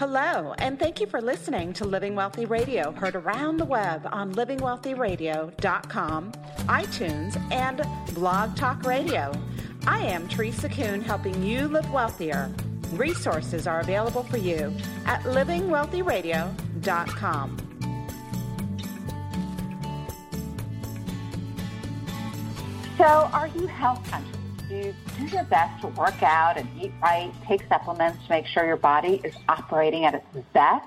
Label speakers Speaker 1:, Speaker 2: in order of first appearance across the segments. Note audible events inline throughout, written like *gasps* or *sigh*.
Speaker 1: Hello, and thank you for listening to Living Wealthy Radio, heard around the web on livingwealthyradio.com, iTunes, and Blog Talk Radio. I am Teresa Kuhn, helping you live wealthier. Resources are available for you at livingwealthyradio.com.
Speaker 2: So, are you health conscious? Do you do your best to work out and eat right, take supplements to make sure your body is operating at its best?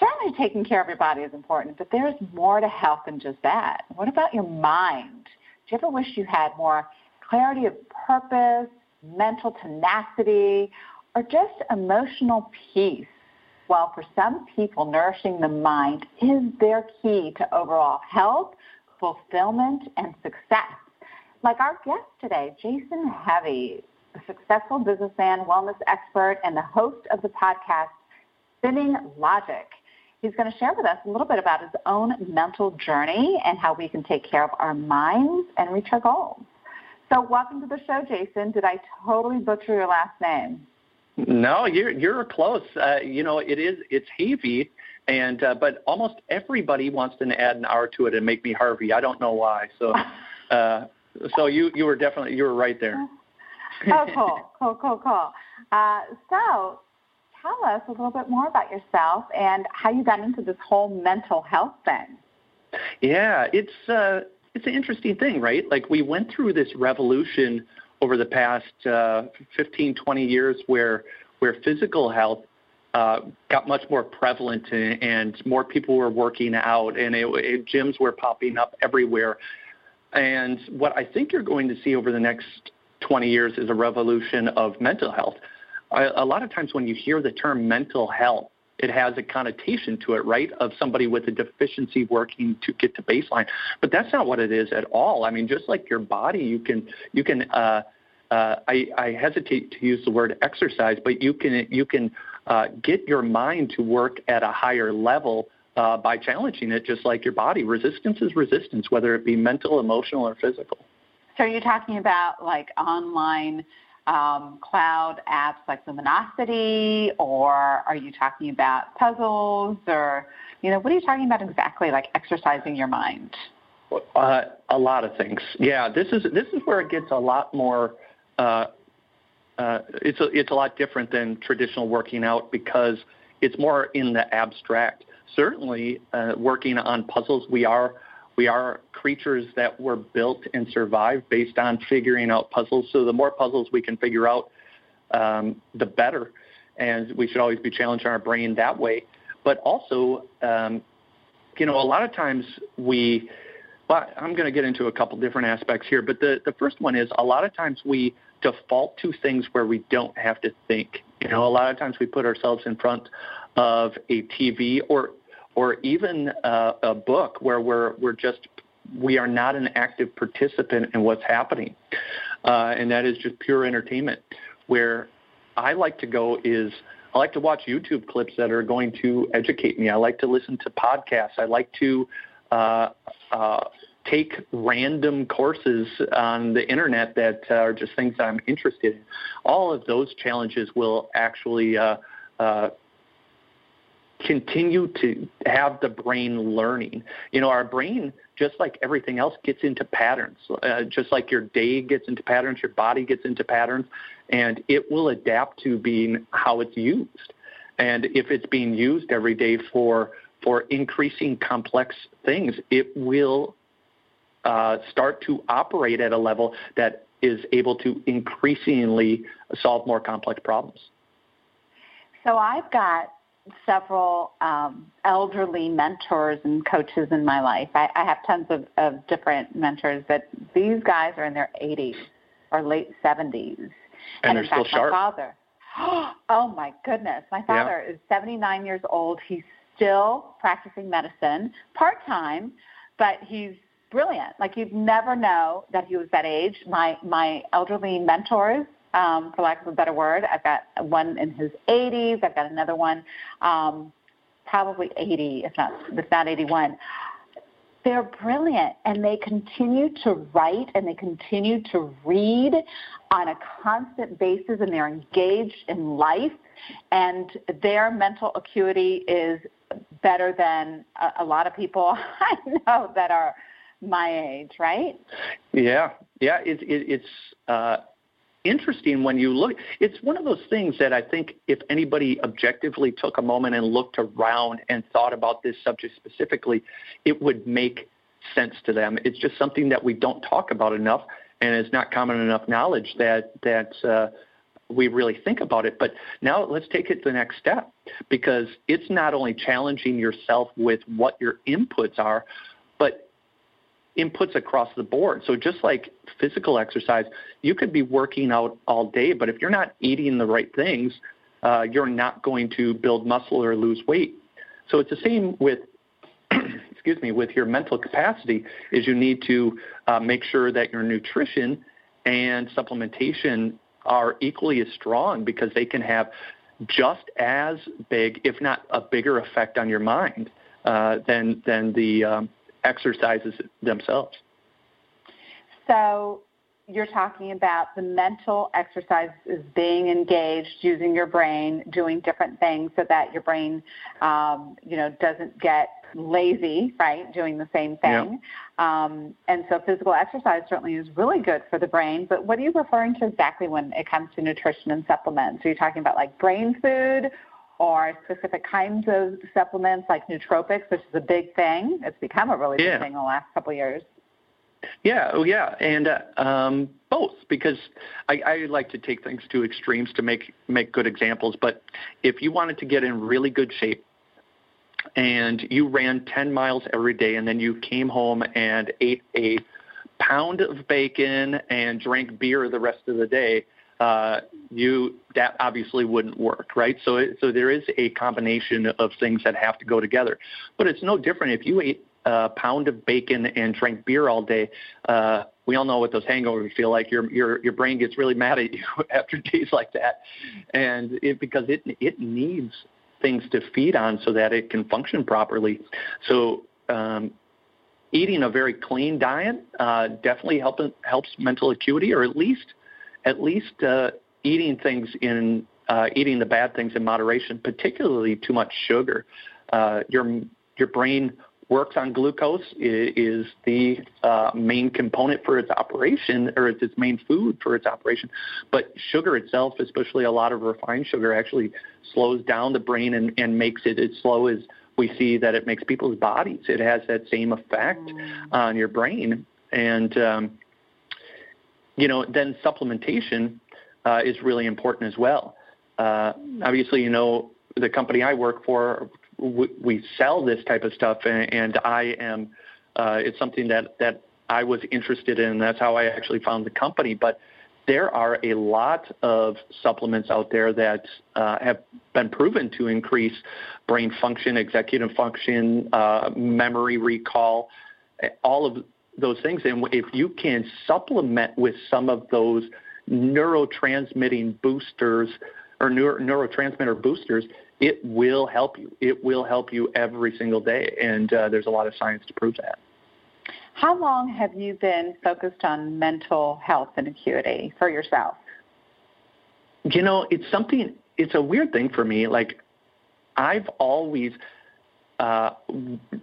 Speaker 2: Certainly, taking care of your body is important, but there's more to health than just that. What about your mind? Do you ever wish you had more clarity of purpose, mental tenacity, or just emotional peace? Well, for some people, nourishing the mind is their key to overall health, fulfillment, and success. Like our guest today, Jason Heavy, a successful businessman, wellness expert, and the host of the podcast, Spinning Logic. He's going to share with us a little bit about his own mental journey and how we can take care of our minds and reach our goals. So, welcome to the show, Jason. Did I totally butcher your last name?
Speaker 3: No, you're you're close. Uh, you know, it is it's Havy, and uh, but almost everybody wants to add an R to it and make me Harvey. I don't know why. So, *laughs* uh, so you you were definitely you were right there.
Speaker 2: oh, cool, *laughs* cool, cool, cool. Uh, so, tell us a little bit more about yourself and how you got into this whole mental health thing.
Speaker 3: Yeah, it's uh, it's an interesting thing, right? Like we went through this revolution over the past uh, 15, 20 years where where physical health uh, got much more prevalent and, and more people were working out and it, it, gyms were popping up everywhere. And what I think you're going to see over the next 20 years is a revolution of mental health. A lot of times when you hear the term mental health, it has a connotation to it, right, of somebody with a deficiency working to get to baseline. But that's not what it is at all. I mean, just like your body, you can you can. Uh, uh, I, I hesitate to use the word exercise, but you can you can uh, get your mind to work at a higher level uh, by challenging it, just like your body. Resistance is resistance, whether it be mental, emotional, or physical.
Speaker 2: So, you're you talking about like online um, cloud apps like Luminosity, or are you talking about puzzles, or you know, what are you talking about exactly? Like exercising your mind.
Speaker 3: Uh, a lot of things. Yeah, this is this is where it gets a lot more. Uh, uh, it's a, it's a lot different than traditional working out because it's more in the abstract. Certainly, uh, working on puzzles, we are we are creatures that were built and survived based on figuring out puzzles. So the more puzzles we can figure out, um, the better. And we should always be challenging our brain that way. But also, um, you know, a lot of times we, well, I'm going to get into a couple different aspects here. But the, the first one is a lot of times we default to things where we don't have to think. You know, a lot of times we put ourselves in front of a TV or or even uh, a book where we're we're just we are not an active participant in what's happening, uh, and that is just pure entertainment. Where I like to go is I like to watch YouTube clips that are going to educate me. I like to listen to podcasts. I like to uh, uh, take random courses on the internet that are just things that I'm interested in. All of those challenges will actually uh, uh, continue to have the brain learning. You know, our brain, just like everything else, gets into patterns. Uh, just like your day gets into patterns, your body gets into patterns, and it will adapt to being how it's used. And if it's being used every day for for increasing complex things, it will uh, start to operate at a level that is able to increasingly solve more complex problems.
Speaker 2: So I've got several um, elderly mentors and coaches in my life. I, I have tons of, of different mentors, but these guys are in their 80s or late 70s.
Speaker 3: And, and
Speaker 2: in
Speaker 3: fact,
Speaker 2: my father, *gasps* oh my goodness, my father yeah. is 79 years old. He's still practicing medicine part time, but he's brilliant. Like you'd never know that he was that age. My my elderly mentors um, for lack of a better word. I've got one in his 80s. I've got another one, um, probably 80, if not if not 81. they're brilliant and they continue to write and they continue to read on a constant basis and they're engaged in life and their mental acuity is better than a, a lot of people *laughs* I know that are my age, right?
Speaker 3: Yeah, yeah. It, it, it's uh, interesting when you look. It's one of those things that I think if anybody objectively took a moment and looked around and thought about this subject specifically, it would make sense to them. It's just something that we don't talk about enough, and it's not common enough knowledge that that. Uh, we really think about it. But now let's take it the next step because it's not only challenging yourself with what your inputs are, inputs across the board. So just like physical exercise, you could be working out all day, but if you're not eating the right things, uh, you're not going to build muscle or lose weight. So it's the same with *clears throat* excuse me with your mental capacity is you need to uh, make sure that your nutrition and supplementation are equally as strong because they can have just as big, if not a bigger effect on your mind uh, than than the um, exercises themselves.
Speaker 2: So you're talking about the mental exercises being engaged, using your brain, doing different things so that your brain, um, you know, doesn't get lazy, right? Doing the same thing. Yeah. Um, and so physical exercise certainly is really good for the brain. But what are you referring to exactly when it comes to nutrition and supplements? Are you talking about like brain food or specific kinds of supplements like nootropics, which is a big thing. It's become a really
Speaker 3: yeah.
Speaker 2: big thing in the last couple of years.
Speaker 3: Yeah, oh yeah, and uh, um, both because I, I like to take things to extremes to make make good examples. But if you wanted to get in really good shape, and you ran 10 miles every day, and then you came home and ate a pound of bacon and drank beer the rest of the day, uh, you that obviously wouldn't work, right? So it, so there is a combination of things that have to go together. But it's no different if you ate a pound of bacon and drank beer all day. Uh, we all know what those hangovers feel like. Your your your brain gets really mad at you *laughs* after days like that, and it, because it it needs things to feed on so that it can function properly. So. Um, eating a very clean diet uh, definitely help, helps mental acuity, or at least at least uh, eating things in uh, eating the bad things in moderation, particularly too much sugar. Uh, your your brain works on glucose it is the uh, main component for its operation, or it's its main food for its operation. But sugar itself, especially a lot of refined sugar, actually slows down the brain and, and makes it as slow as we see that it makes people's bodies. It has that same effect mm. on your brain. And um, you know, then supplementation uh, is really important as well. Uh, obviously, you know, the company I work for, we, we sell this type of stuff, and, and I am. Uh, it's something that that I was interested in. That's how I actually found the company. But there are a lot of supplements out there that uh, have been proven to increase brain function, executive function, uh, memory recall, all of those things. And if you can supplement with some of those neurotransmitting boosters or neuro, neurotransmitter boosters, it will help you. It will help you every single day. And uh, there's a lot of science to prove that.
Speaker 2: How long have you been focused on mental health and acuity for yourself?
Speaker 3: You know, it's something, it's a weird thing for me. Like, I've always uh,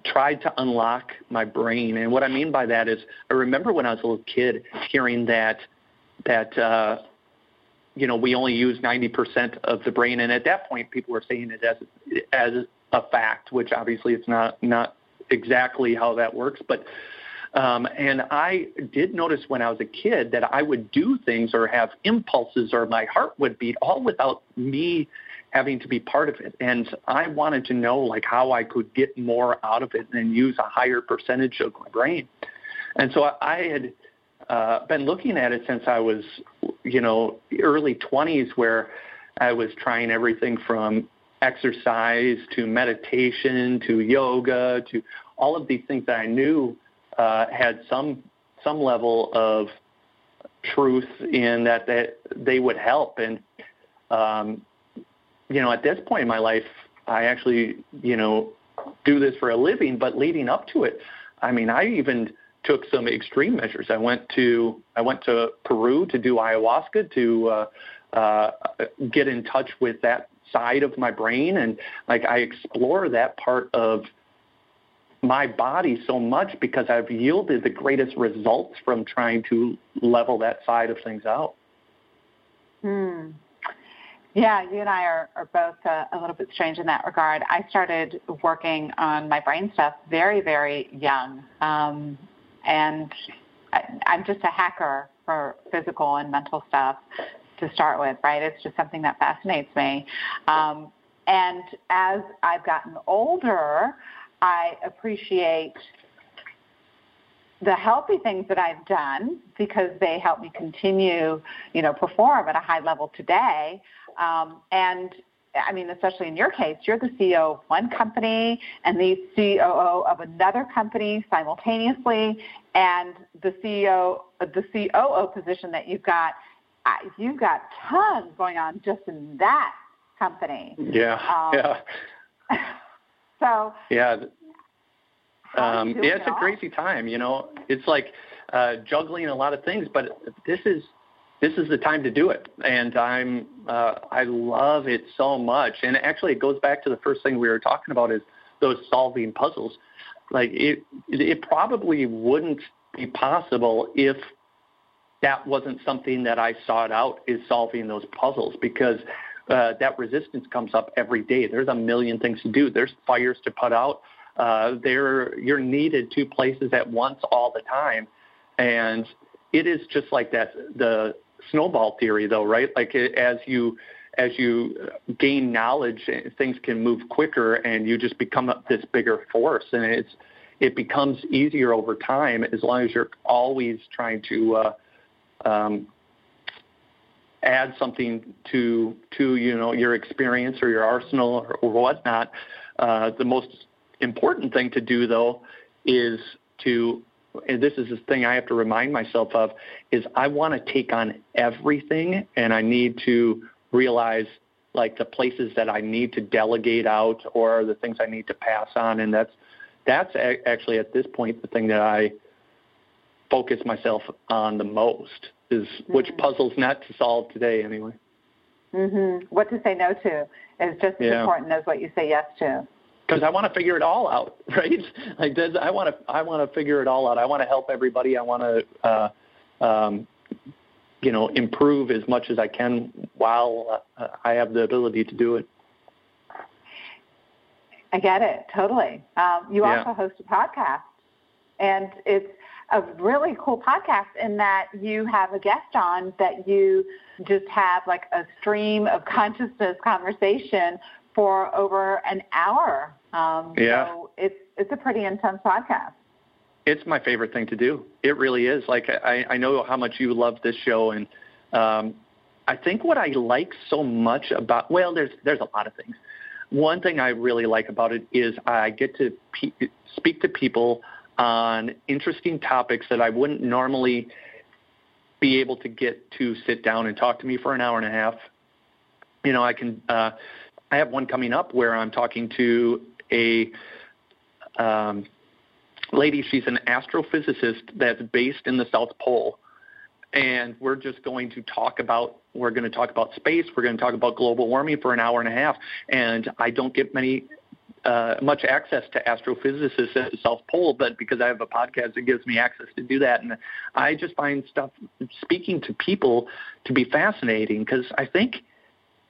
Speaker 3: tried to unlock my brain. And what I mean by that is, I remember when I was a little kid hearing that that uh, you know we only use 90% of the brain, and at that point, people were saying it as as a fact, which obviously it's not not exactly how that works, but. Um, and I did notice when I was a kid that I would do things or have impulses or my heart would beat all without me having to be part of it. And I wanted to know like how I could get more out of it and use a higher percentage of my brain. And so I had uh, been looking at it since I was, you know, early 20s, where I was trying everything from exercise to meditation to yoga to all of these things that I knew uh, had some some level of truth in that that they would help. And um, you know, at this point in my life, I actually, you know, do this for a living, but leading up to it, I mean, I even took some extreme measures. I went to I went to Peru to do ayahuasca to uh, uh, get in touch with that side of my brain, and like I explore that part of my body so much because I've yielded the greatest results from trying to level that side of things out.
Speaker 2: Hmm. Yeah, you and I are, are both uh, a little bit strange in that regard. I started working on my brain stuff very, very young. Um, and I, I'm just a hacker for physical and mental stuff to start with, right? It's just something that fascinates me. Um, and as I've gotten older, I appreciate the healthy things that I've done because they help me continue, you know, perform at a high level today. Um, and I mean, especially in your case, you're the CEO of one company and the COO of another company simultaneously, and the CEO, the COO position that you've got, you've got tons going on just in that company.
Speaker 3: Yeah, um, yeah. *laughs*
Speaker 2: so
Speaker 3: yeah, um, yeah, it's a crazy time. You know, it's like uh, juggling a lot of things, but this is this is the time to do it. And i'm uh, i love it so much. And actually it goes back to the first thing we were talking about is those solving puzzles. Like it it probably wouldn't be possible if that wasn't something that i sought out is solving those puzzles because uh, that resistance comes up every day. There's a million things to do. There's fires to put out. Uh, there you're needed two places at once all the time. And it is just like that the snowball theory, though, right? Like as you as you gain knowledge, things can move quicker, and you just become this bigger force, and it's it becomes easier over time as long as you're always trying to uh, um, add something to to you know your experience or your arsenal or, or whatnot. Uh, the most important thing to do though is to and this is the thing I have to remind myself of, is I want to take on everything and I need to realize like the places that I need to delegate out or the things I need to pass on. And that's, that's actually at this point the thing that I focus myself on the most is mm-hmm. which puzzles not to solve today anyway.
Speaker 2: Mhm. What to say no to is just as yeah. important as what you say yes to
Speaker 3: because I want to figure it all out, *laughs* right? Like this, I want to I want to figure it all out. I want to help everybody. I want to uh, um, you know improve as much as I can while uh, I have the ability to do it.
Speaker 2: I get it totally. Um, you yeah. also host a podcast, and it's a really cool podcast in that you have a guest on that you just have like a stream of consciousness conversation for over an hour. Um,
Speaker 3: yeah.
Speaker 2: So it's it's a pretty intense podcast.
Speaker 3: It's my favorite thing to do. It really is. Like I, I know how much you love this show, and um, I think what I like so much about well, there's there's a lot of things. One thing I really like about it is I get to pe- speak to people on interesting topics that I wouldn't normally be able to get to sit down and talk to me for an hour and a half. You know, I can uh, I have one coming up where I'm talking to a um, lady. She's an astrophysicist that's based in the South Pole, and we're just going to talk about we're going to talk about space. We're going to talk about global warming for an hour and a half. And I don't get many uh, much access to astrophysicists at the South Pole, but because I have a podcast, it gives me access to do that. And I just find stuff speaking to people to be fascinating because I think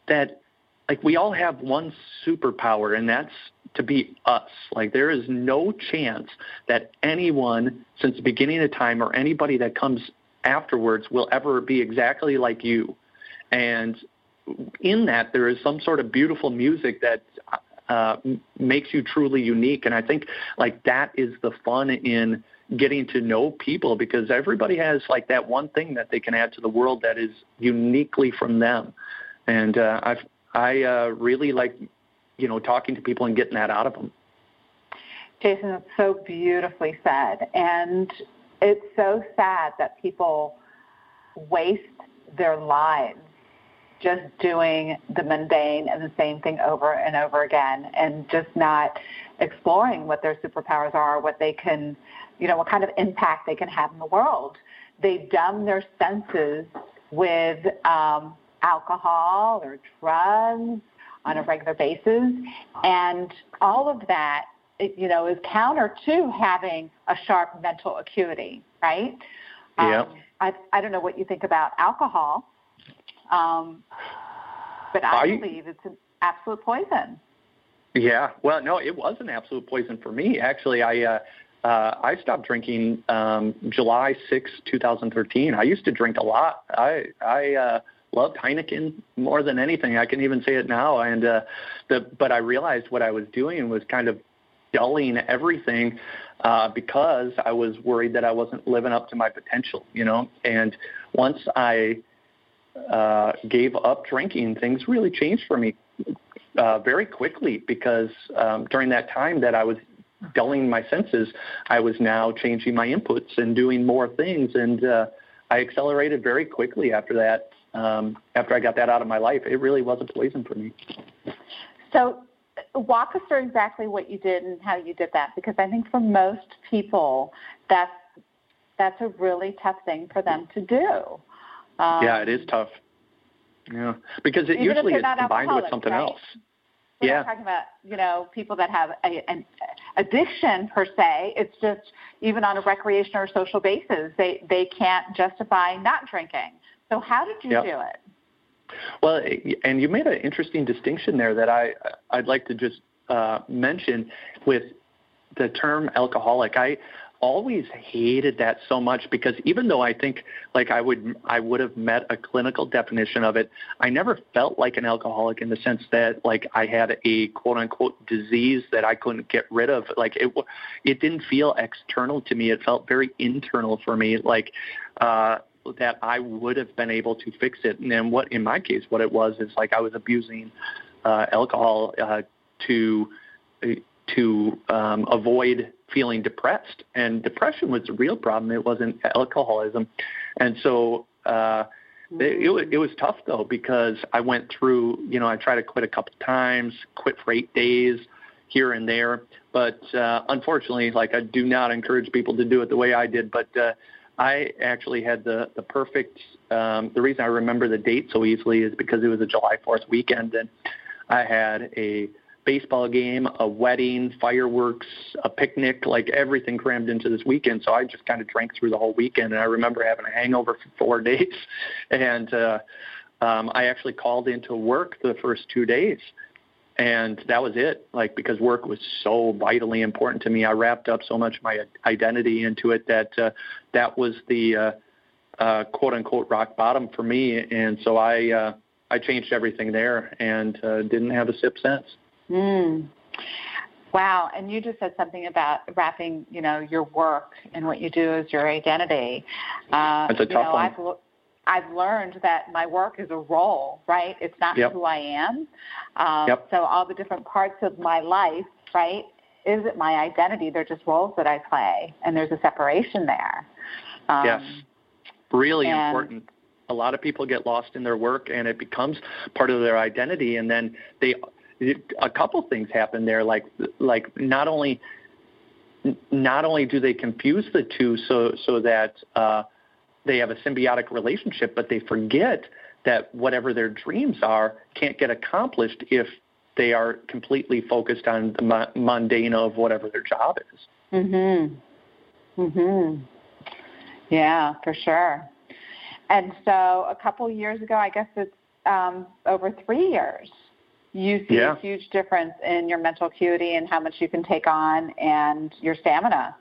Speaker 3: that like we all have one superpower and that's to be us like there is no chance that anyone since the beginning of time or anybody that comes afterwards will ever be exactly like you and in that there is some sort of beautiful music that uh, makes you truly unique and i think like that is the fun in getting to know people because everybody has like that one thing that they can add to the world that is uniquely from them and uh, i've I uh, really like, you know, talking to people and getting that out of them.
Speaker 2: Jason, it's so beautifully said. And it's so sad that people waste their lives just doing the mundane and the same thing over and over again and just not exploring what their superpowers are, what they can, you know, what kind of impact they can have in the world. They dumb their senses with um, alcohol or drugs on a regular basis, and all of that, you know, is counter to having a sharp mental acuity, right?
Speaker 3: Yeah.
Speaker 2: Um, I, I don't know what you think about alcohol, um, but I, believe it's an absolute poison.
Speaker 3: Yeah, well, no, it was an absolute poison for me. Actually, I uh, uh, I stopped drinking um, July 6, 2013. I used to drink a lot. I I uh, loved Heineken more than anything. I can even say it now. And uh, the but I realized what I was doing was kind of dulling everything uh, because I was worried that I wasn't living up to my potential. You know, and once I uh, gave up drinking, things really changed for me uh, very quickly because um, during that time that I was dulling my senses, I was now changing my inputs and doing more things, and uh, I accelerated very quickly after that. Um, after I got that out of my life, it really was a poison for me.
Speaker 2: So, walk us through exactly what you did and how you did that, because I think for most people, that's that's a really tough thing for them to do.
Speaker 3: Um, yeah, it is tough. Yeah, because it usually is combined with something
Speaker 2: right?
Speaker 3: else.
Speaker 2: We're
Speaker 3: yeah.
Speaker 2: not talking about you know people that have a, an addiction per se. It's just even on a recreational or social basis, they they can't justify not drinking. So how did you
Speaker 3: yep.
Speaker 2: do it?
Speaker 3: Well, and you made an interesting distinction there that I I'd like to just uh, mention with the term alcoholic. I always hated that so much because even though I think like I would I would have met a clinical definition of it, I never felt like an alcoholic in the sense that like I had a quote unquote disease that I couldn't get rid of. Like it it didn't feel external to me. It felt very internal for me. Like uh that I would have been able to fix it. And then what in my case what it was is like I was abusing uh alcohol uh to to um, avoid feeling depressed. And depression was the real problem. It wasn't alcoholism. And so uh, it, it, it was tough though because I went through. You know, I tried to quit a couple times, quit for eight days here and there. But uh, unfortunately, like I do not encourage people to do it the way I did. But uh, I actually had the the perfect. Um, the reason I remember the date so easily is because it was a July Fourth weekend, and I had a baseball game, a wedding, fireworks, a picnic, like everything crammed into this weekend. So I just kind of drank through the whole weekend. And I remember having a hangover for four *laughs* days. And uh, um, I actually called into work the first two days. And that was it. Like, because work was so vitally important to me, I wrapped up so much my identity into it that uh, that was the uh, uh, quote unquote rock bottom for me. And so I, uh, I changed everything there and uh, didn't have a sip since.
Speaker 2: Mm. Wow, and you just said something about wrapping, you know, your work and what you do as your identity.
Speaker 3: Uh, That's a tough
Speaker 2: you know,
Speaker 3: one.
Speaker 2: I've, I've learned that my work is a role, right? It's not
Speaker 3: yep.
Speaker 2: who I am. Um,
Speaker 3: yep.
Speaker 2: So all the different parts of my life, right, isn't my identity. They're just roles that I play, and there's a separation there. Um,
Speaker 3: yes, really
Speaker 2: and,
Speaker 3: important. A lot of people get lost in their work, and it becomes part of their identity, and then they a couple things happen there. Like like not only not only do they confuse the two so so that uh, they have a symbiotic relationship, but they forget that whatever their dreams are can't get accomplished if they are completely focused on the mundane of whatever their job is.
Speaker 2: Mhm. Mhm. Yeah, for sure. And so a couple years ago, I guess it's um, over three years you see
Speaker 3: yeah.
Speaker 2: a huge difference in your mental acuity and how much you can take on and your stamina.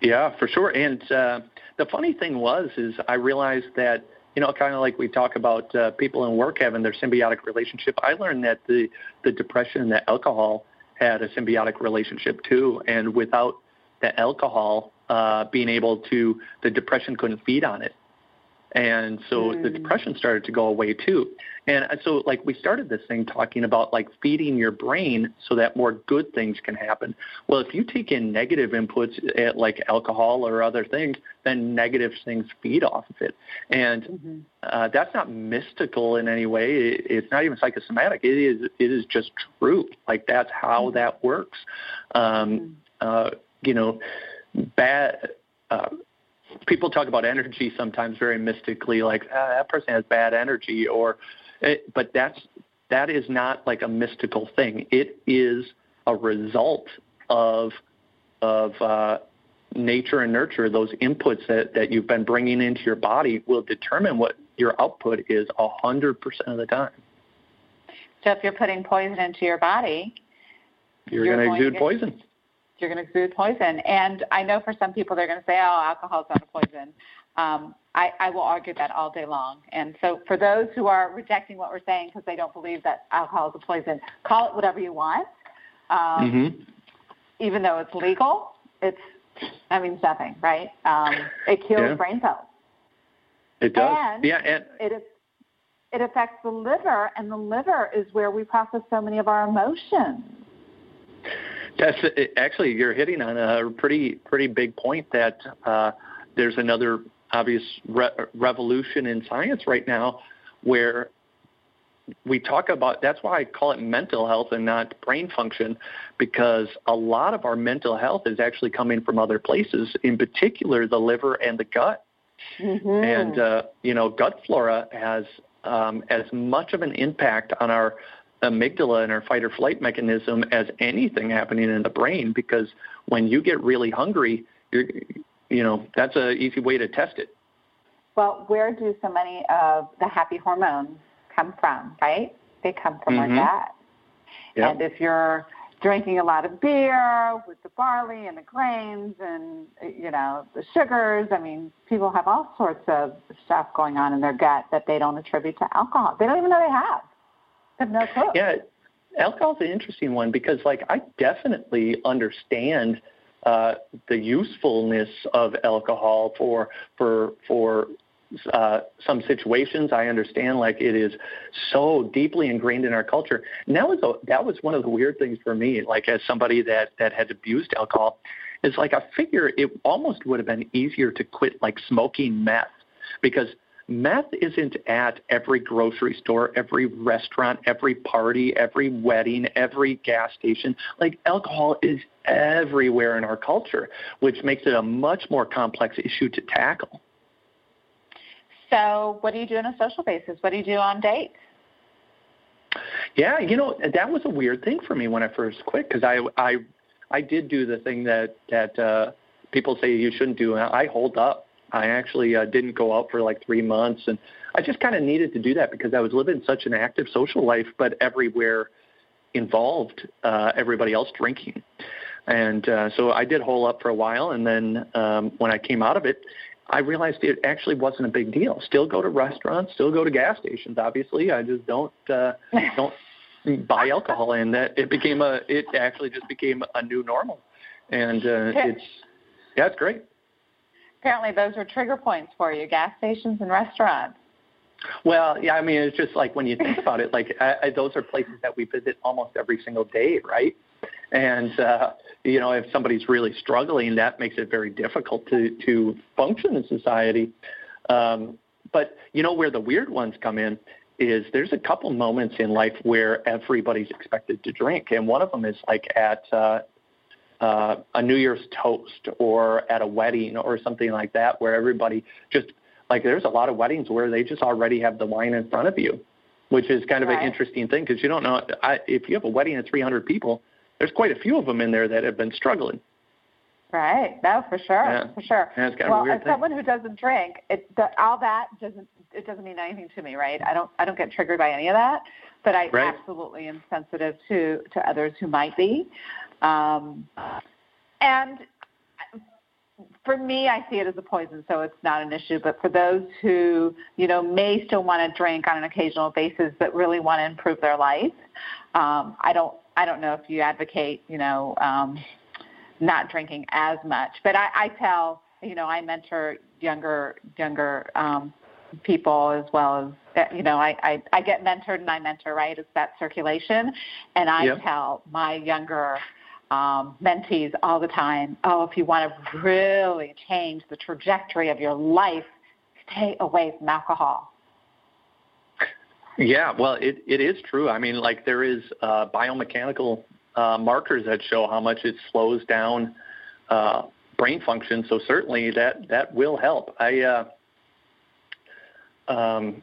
Speaker 3: Yeah, for sure. And uh, the funny thing was, is I realized that you know, kind of like we talk about uh, people in work having their symbiotic relationship. I learned that the the depression and the alcohol had a symbiotic relationship too, and without the alcohol uh, being able to, the depression couldn't feed on it. And so mm. the depression started to go away too. And so, like, we started this thing talking about like feeding your brain so that more good things can happen. Well, if you take in negative inputs at, eh, like alcohol or other things, then negative things feed off of it. And mm-hmm. uh, that's not mystical in any way. It, it's not even psychosomatic. It is. It is just true. Like that's how mm-hmm. that works. Um, mm-hmm. uh, you know, bad. Uh, people talk about energy sometimes very mystically, like ah, that person has bad energy, or it, but that's that is not like a mystical thing. It is a result of of uh, nature and nurture. Those inputs that that you've been bringing into your body will determine what your output is a hundred percent of the time.
Speaker 2: So if you're putting poison into your body,
Speaker 3: you're, you're going to exude poison
Speaker 2: you're going to exude poison. And I know for some people they're going to say, oh, alcohol is not a poison. Um, I, I will argue that all day long. And so for those who are rejecting what we're saying because they don't believe that alcohol is a poison, call it whatever you want. Um, mm-hmm. Even though it's legal, it's that means nothing, right? Um, it kills yeah. brain cells.
Speaker 3: It does.
Speaker 2: And
Speaker 3: yeah, and
Speaker 2: it is. It affects the liver, and the liver is where we process so many of our emotions.
Speaker 3: That's actually you're hitting on a pretty pretty big point that uh, there's another obvious re- revolution in science right now where we talk about that's why I call it mental health and not brain function because a lot of our mental health is actually coming from other places, in particular the liver and the gut. Mm-hmm. And uh, you know, gut flora has um, as much of an impact on our amygdala and our fight or flight mechanism as anything happening in the brain because when you get really hungry, you're, you know, that's an easy way to test it.
Speaker 2: Well, where do so many of the happy hormones come from, right? They come from mm-hmm. our gut. Yep. And if you're drinking a lot of beer with the barley and the grains and you know the sugars i mean people have all sorts of stuff going on in their gut that they don't attribute to alcohol they don't even know they have have no clue.
Speaker 3: Yeah, alcohol's an interesting one because, like, I definitely understand uh, the usefulness of alcohol for for for uh, some situations. I understand like it is so deeply ingrained in our culture. And that was a, that was one of the weird things for me. Like as somebody that that had abused alcohol, is like I figure it almost would have been easier to quit like smoking meth because Meth isn't at every grocery store, every restaurant, every party, every wedding, every gas station. Like alcohol is everywhere in our culture, which makes it a much more complex issue to tackle.
Speaker 2: So, what do you do on a social basis? What do you do on dates?
Speaker 3: Yeah, you know that was a weird thing for me when I first quit because I I I did do the thing that that uh, people say you shouldn't do. I hold up I actually uh, didn't go out for like three months, and I just kind of needed to do that because I was living such an active social life, but everywhere involved uh, everybody else drinking. And uh, so I did hole up for a while, and then um, when I came out of it, I realized it actually wasn't a big deal. Still go to restaurants, still go to gas stations. Obviously, I just don't uh, *laughs* don't buy alcohol, and that it became a it actually just became a new normal, and uh, it's yeah, it's great
Speaker 2: apparently those were trigger points for you gas stations and restaurants.
Speaker 3: Well yeah i mean it's just like when you think about it like I, I, those are places that we visit almost every single day right? And uh you know if somebody's really struggling that makes it very difficult to to function in society. Um but you know where the weird ones come in is there's a couple moments in life where everybody's expected to drink and one of them is like at uh uh, a New Year's toast or at a wedding or something like that, where everybody just like there's a lot of weddings where they just already have the wine in front of you, which is kind of right. an interesting thing because you don't know I, if you have a wedding of 300 people, there's quite a few of them in there that have been struggling.
Speaker 2: Right. No, for sure. Yeah. For sure.
Speaker 3: Yeah, it's kind
Speaker 2: well,
Speaker 3: of
Speaker 2: as thing. someone who doesn't drink, it all that doesn't it doesn't mean anything to me, right? I don't I don't get triggered by any of that, but I right. absolutely am sensitive to to others who might be. Um, and for me, I see it as a poison, so it's not an issue. But for those who, you know, may still want to drink on an occasional basis, but really want to improve their life, um, I don't, I don't know if you advocate, you know, um, not drinking as much. But I, I tell, you know, I mentor younger, younger um, people as well as you know I, I i get mentored and i mentor right it's that circulation and i yep. tell my younger um, mentees all the time. Oh if you want to really change the trajectory of your life stay away from alcohol.
Speaker 3: Yeah well it, it is true. I mean like there is uh, biomechanical uh, markers that show how much it slows down uh, brain function. So certainly that that will help. I uh, um,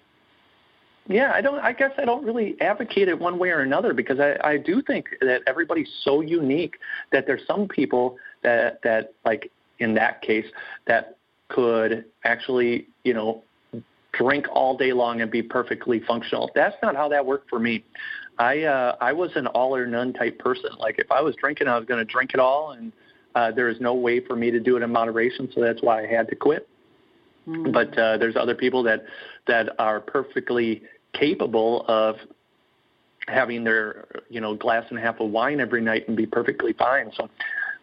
Speaker 3: yeah, I don't. I guess I don't really advocate it one way or another because I, I do think that everybody's so unique that there's some people that that like in that case that could actually you know drink all day long and be perfectly functional. That's not how that worked for me. I uh, I was an all or none type person. Like if I was drinking, I was going to drink it all, and uh, there is no way for me to do it in moderation. So that's why I had to quit. Mm-hmm. But uh, there's other people that that are perfectly capable of having their you know glass and a half of wine every night and be perfectly fine. So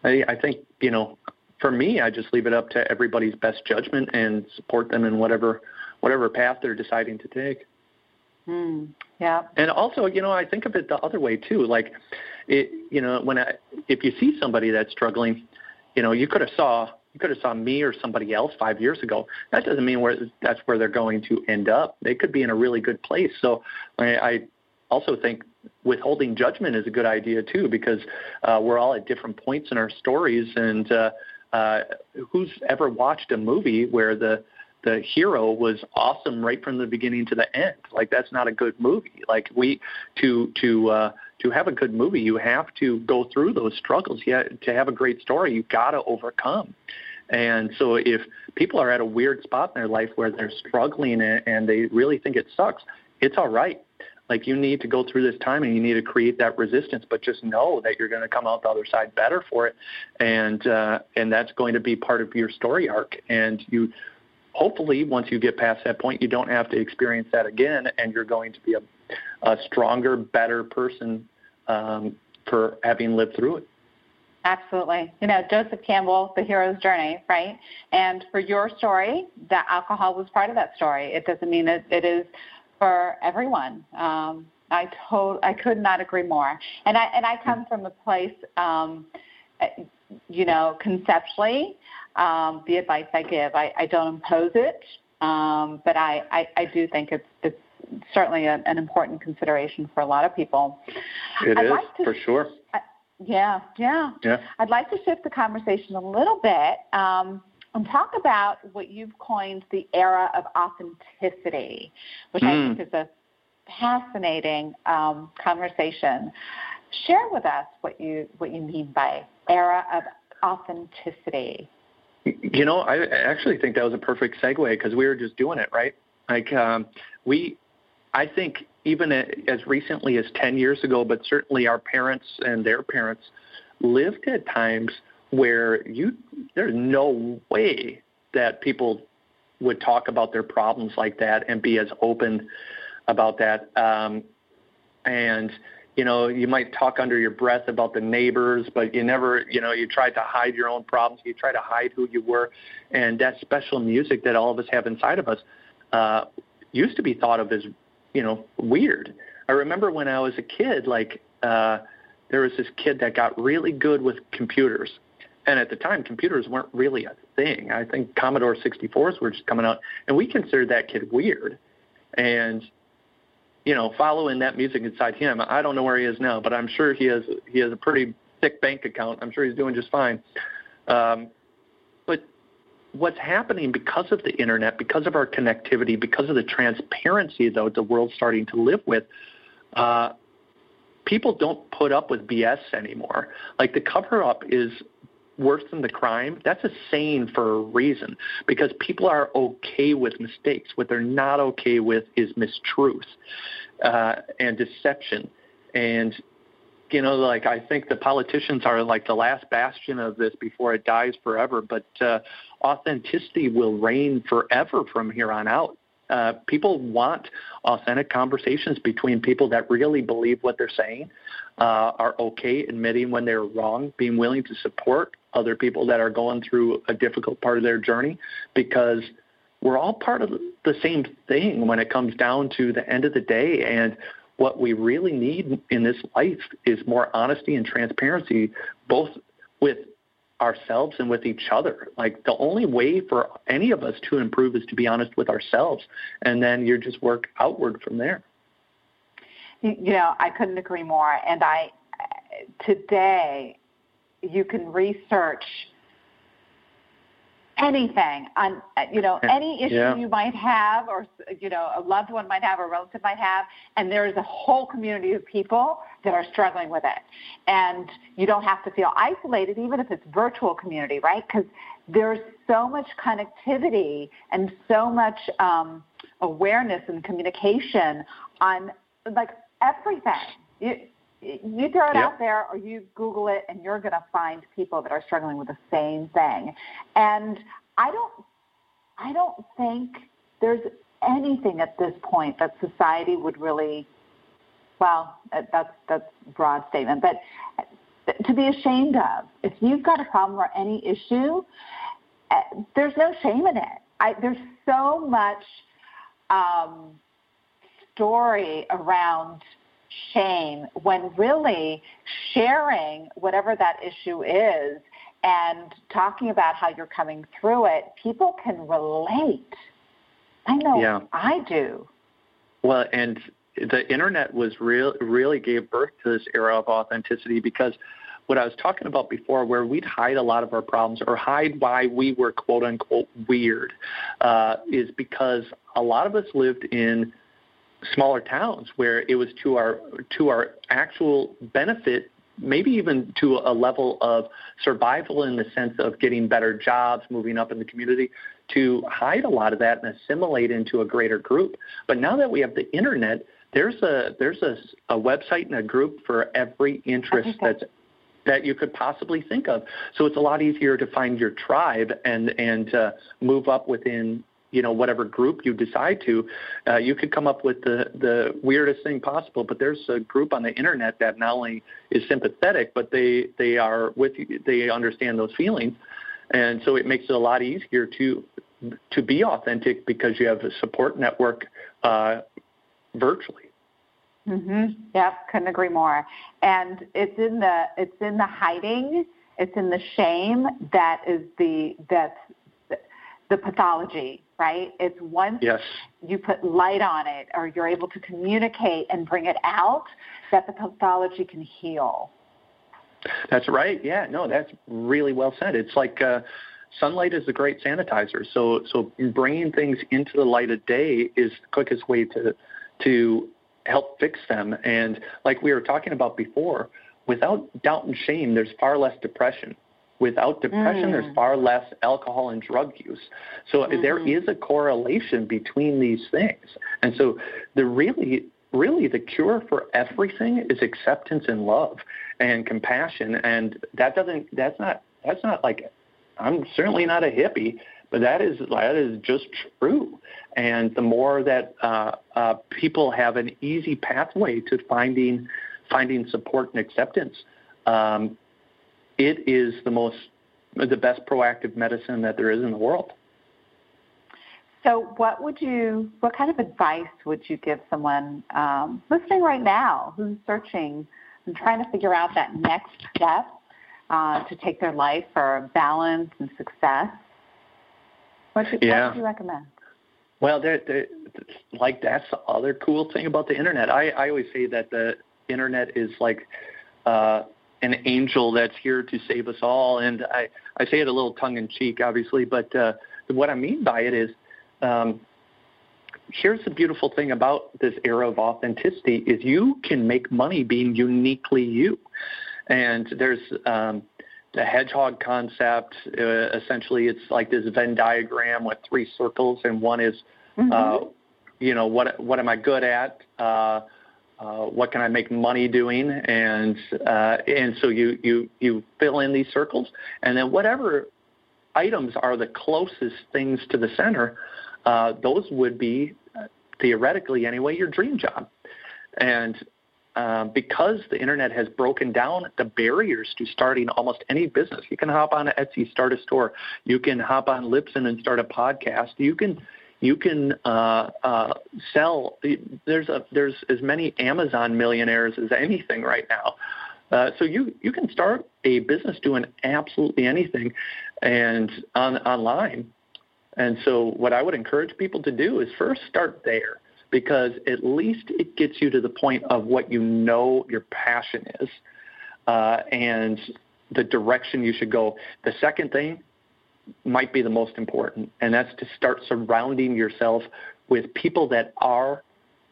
Speaker 3: I, I think you know for me, I just leave it up to everybody's best judgment and support them in whatever whatever path they're deciding to take.
Speaker 2: Mm, yeah.
Speaker 3: And also, you know, I think of it the other way too. Like, it, you know, when I, if you see somebody that's struggling, you know, you could have saw you could have saw me or somebody else five years ago. That doesn't mean where that's where they're going to end up. They could be in a really good place. So I, I also think withholding judgment is a good idea too, because uh, we're all at different points in our stories. And uh, uh, who's ever watched a movie where the the hero was awesome right from the beginning to the end. Like that's not a good movie. Like we to to uh, to have a good movie, you have to go through those struggles. Yeah, to have a great story, you've got to overcome. And so if people are at a weird spot in their life where they're struggling and they really think it sucks, it's all right. Like you need to go through this time and you need to create that resistance, but just know that you're going to come out the other side better for it, and uh, and that's going to be part of your story arc. And you hopefully once you get past that point you don't have to experience that again and you're going to be a, a stronger better person um, for having lived through it.
Speaker 2: Absolutely. You know joseph campbell the hero's journey right? And for your story that alcohol was part of that story. It doesn't mean that it is for everyone. Um, i told i could not agree more. And i and i come from a place um, you know conceptually um, the advice I give. I, I don't impose it, um, but I, I, I do think it's, it's certainly a, an important consideration for a lot of people.
Speaker 3: It I'd is, like to, for sure.
Speaker 2: yeah, yeah,
Speaker 3: yeah.
Speaker 2: I'd like to shift the conversation a little bit um, and talk about what you've coined the era of authenticity, which mm. I hmm. think is a fascinating um, conversation. Share with us what you what you mean by era of authenticity.
Speaker 3: You know, I actually think that was a perfect segue because we were just doing it, right? Like um, we, I think even as recently as 10 years ago, but certainly our parents and their parents lived at times where you there's no way that people would talk about their problems like that and be as open about that. Um, and you know, you might talk under your breath about the neighbors, but you never, you know, you tried to hide your own problems. You try to hide who you were. And that special music that all of us have inside of us uh, used to be thought of as, you know, weird. I remember when I was a kid, like, uh, there was this kid that got really good with computers. And at the time, computers weren't really a thing. I think Commodore 64s were just coming out, and we considered that kid weird. And you know, following that music inside him. I don't know where he is now, but I'm sure he has he has a pretty thick bank account. I'm sure he's doing just fine. Um, what's happening because of the internet, because of our connectivity, because of the transparency though the world's starting to live with, uh, people don't put up with BS anymore. Like the cover up is worse than the crime, that's a saying for a reason because people are okay with mistakes. What they're not okay with is mistruth uh, and deception. And, you know, like I think the politicians are like the last bastion of this before it dies forever, but uh, authenticity will reign forever from here on out. Uh, people want authentic conversations between people that really believe what they're saying, uh, are okay admitting when they're wrong, being willing to support other people that are going through a difficult part of their journey because we're all part of the same thing when it comes down to the end of the day. And what we really need in this life is more honesty and transparency, both with ourselves and with each other. Like the only way for any of us to improve is to be honest with ourselves, and then you just work outward from there.
Speaker 2: You know, I couldn't agree more. And I today, you can research anything on you know any issue
Speaker 3: yeah.
Speaker 2: you might have or you know a loved one might have or a relative might have and there is a whole community of people that are struggling with it. And you don't have to feel isolated even if it's virtual community right? Because there's so much connectivity and so much um, awareness and communication on like everything. You, you throw it
Speaker 3: yep.
Speaker 2: out there or you Google it and you're going to find people that are struggling with the same thing. And I don't, I don't think there's anything at this point that society would really, well, that's, that's a broad statement, but to be ashamed of. If you've got a problem or any issue, eh, there's no shame in it. I, there's so much um, story around shame when really sharing whatever that issue is and talking about how you're coming through it, people can relate. I know
Speaker 3: yeah.
Speaker 2: I do.
Speaker 3: Well, and the internet was real, really gave birth to this era of authenticity because what I was talking about before, where we'd hide a lot of our problems or hide why we were quote unquote weird, uh, is because a lot of us lived in smaller towns where it was to our to our actual benefit maybe even to a level of survival in the sense of getting better jobs moving up in the community to hide a lot of that and assimilate into a greater group but now that we have the internet there's a there's a, a website and a group for every interest that's that you could possibly think of. So it's a lot easier to find your tribe and and uh, move up within you know whatever group you decide to uh, you could come up with the the weirdest thing possible. But there's a group on the internet that not only is sympathetic but they they are with you they understand those feelings. And so it makes it a lot easier to to be authentic because you have a support network uh, virtually.
Speaker 2: Mhm yep. Couldn't agree more. And it's in the it's in the hiding. It's in the shame that is the that's the pathology, right? It's once
Speaker 3: yes.
Speaker 2: you put light on it or you're able to communicate and bring it out that the pathology can heal.
Speaker 3: That's right. Yeah, no, that's really well said. It's like uh, sunlight is a great sanitizer. So, so bringing things into the light of day is the quickest way to to help fix them. And like we were talking about before, without doubt and shame, there's far less depression. Without depression, mm. there's far less alcohol and drug use. So mm-hmm. there is a correlation between these things. And so the really really the cure for everything is acceptance and love and compassion and that doesn't that's not that's not like I'm certainly not a hippie, but that is that is just true. And the more that uh, uh, people have an easy pathway to finding finding support and acceptance, um, it is the most the best proactive medicine that there is in the world.
Speaker 2: So, what would you, what kind of advice would you give someone um, listening right now who's searching and trying to figure out that next step uh, to take their life for balance and success? What, should,
Speaker 3: yeah.
Speaker 2: what would you recommend?
Speaker 3: Well, there, there, like that's the other cool thing about the internet. I, I always say that the internet is like uh, an angel that's here to save us all. And I, I say it a little tongue in cheek, obviously, but uh, what I mean by it is um, here's the beautiful thing about this era of authenticity is you can make money being uniquely you. And there's um, the hedgehog concept. Uh, essentially, it's like this Venn diagram with three circles, and one is, mm-hmm. uh, you know, what what am I good at? Uh, uh, what can I make money doing? And uh, and so you you you fill in these circles, and then whatever items are the closest things to the center, uh, those would be theoretically anyway your dream job. And um, because the internet has broken down the barriers to starting almost any business. You can hop on Etsy, start a store. You can hop on Libsyn and start a podcast. You can you can uh, uh, sell. There's a there's as many Amazon millionaires as anything right now. Uh, so you you can start a business doing absolutely anything, and on online. And so what I would encourage people to do is first start there because at least it gets you to the point of what you know your passion is uh, and the direction you should go. The second thing might be the most important, and that's to start surrounding yourself with people that are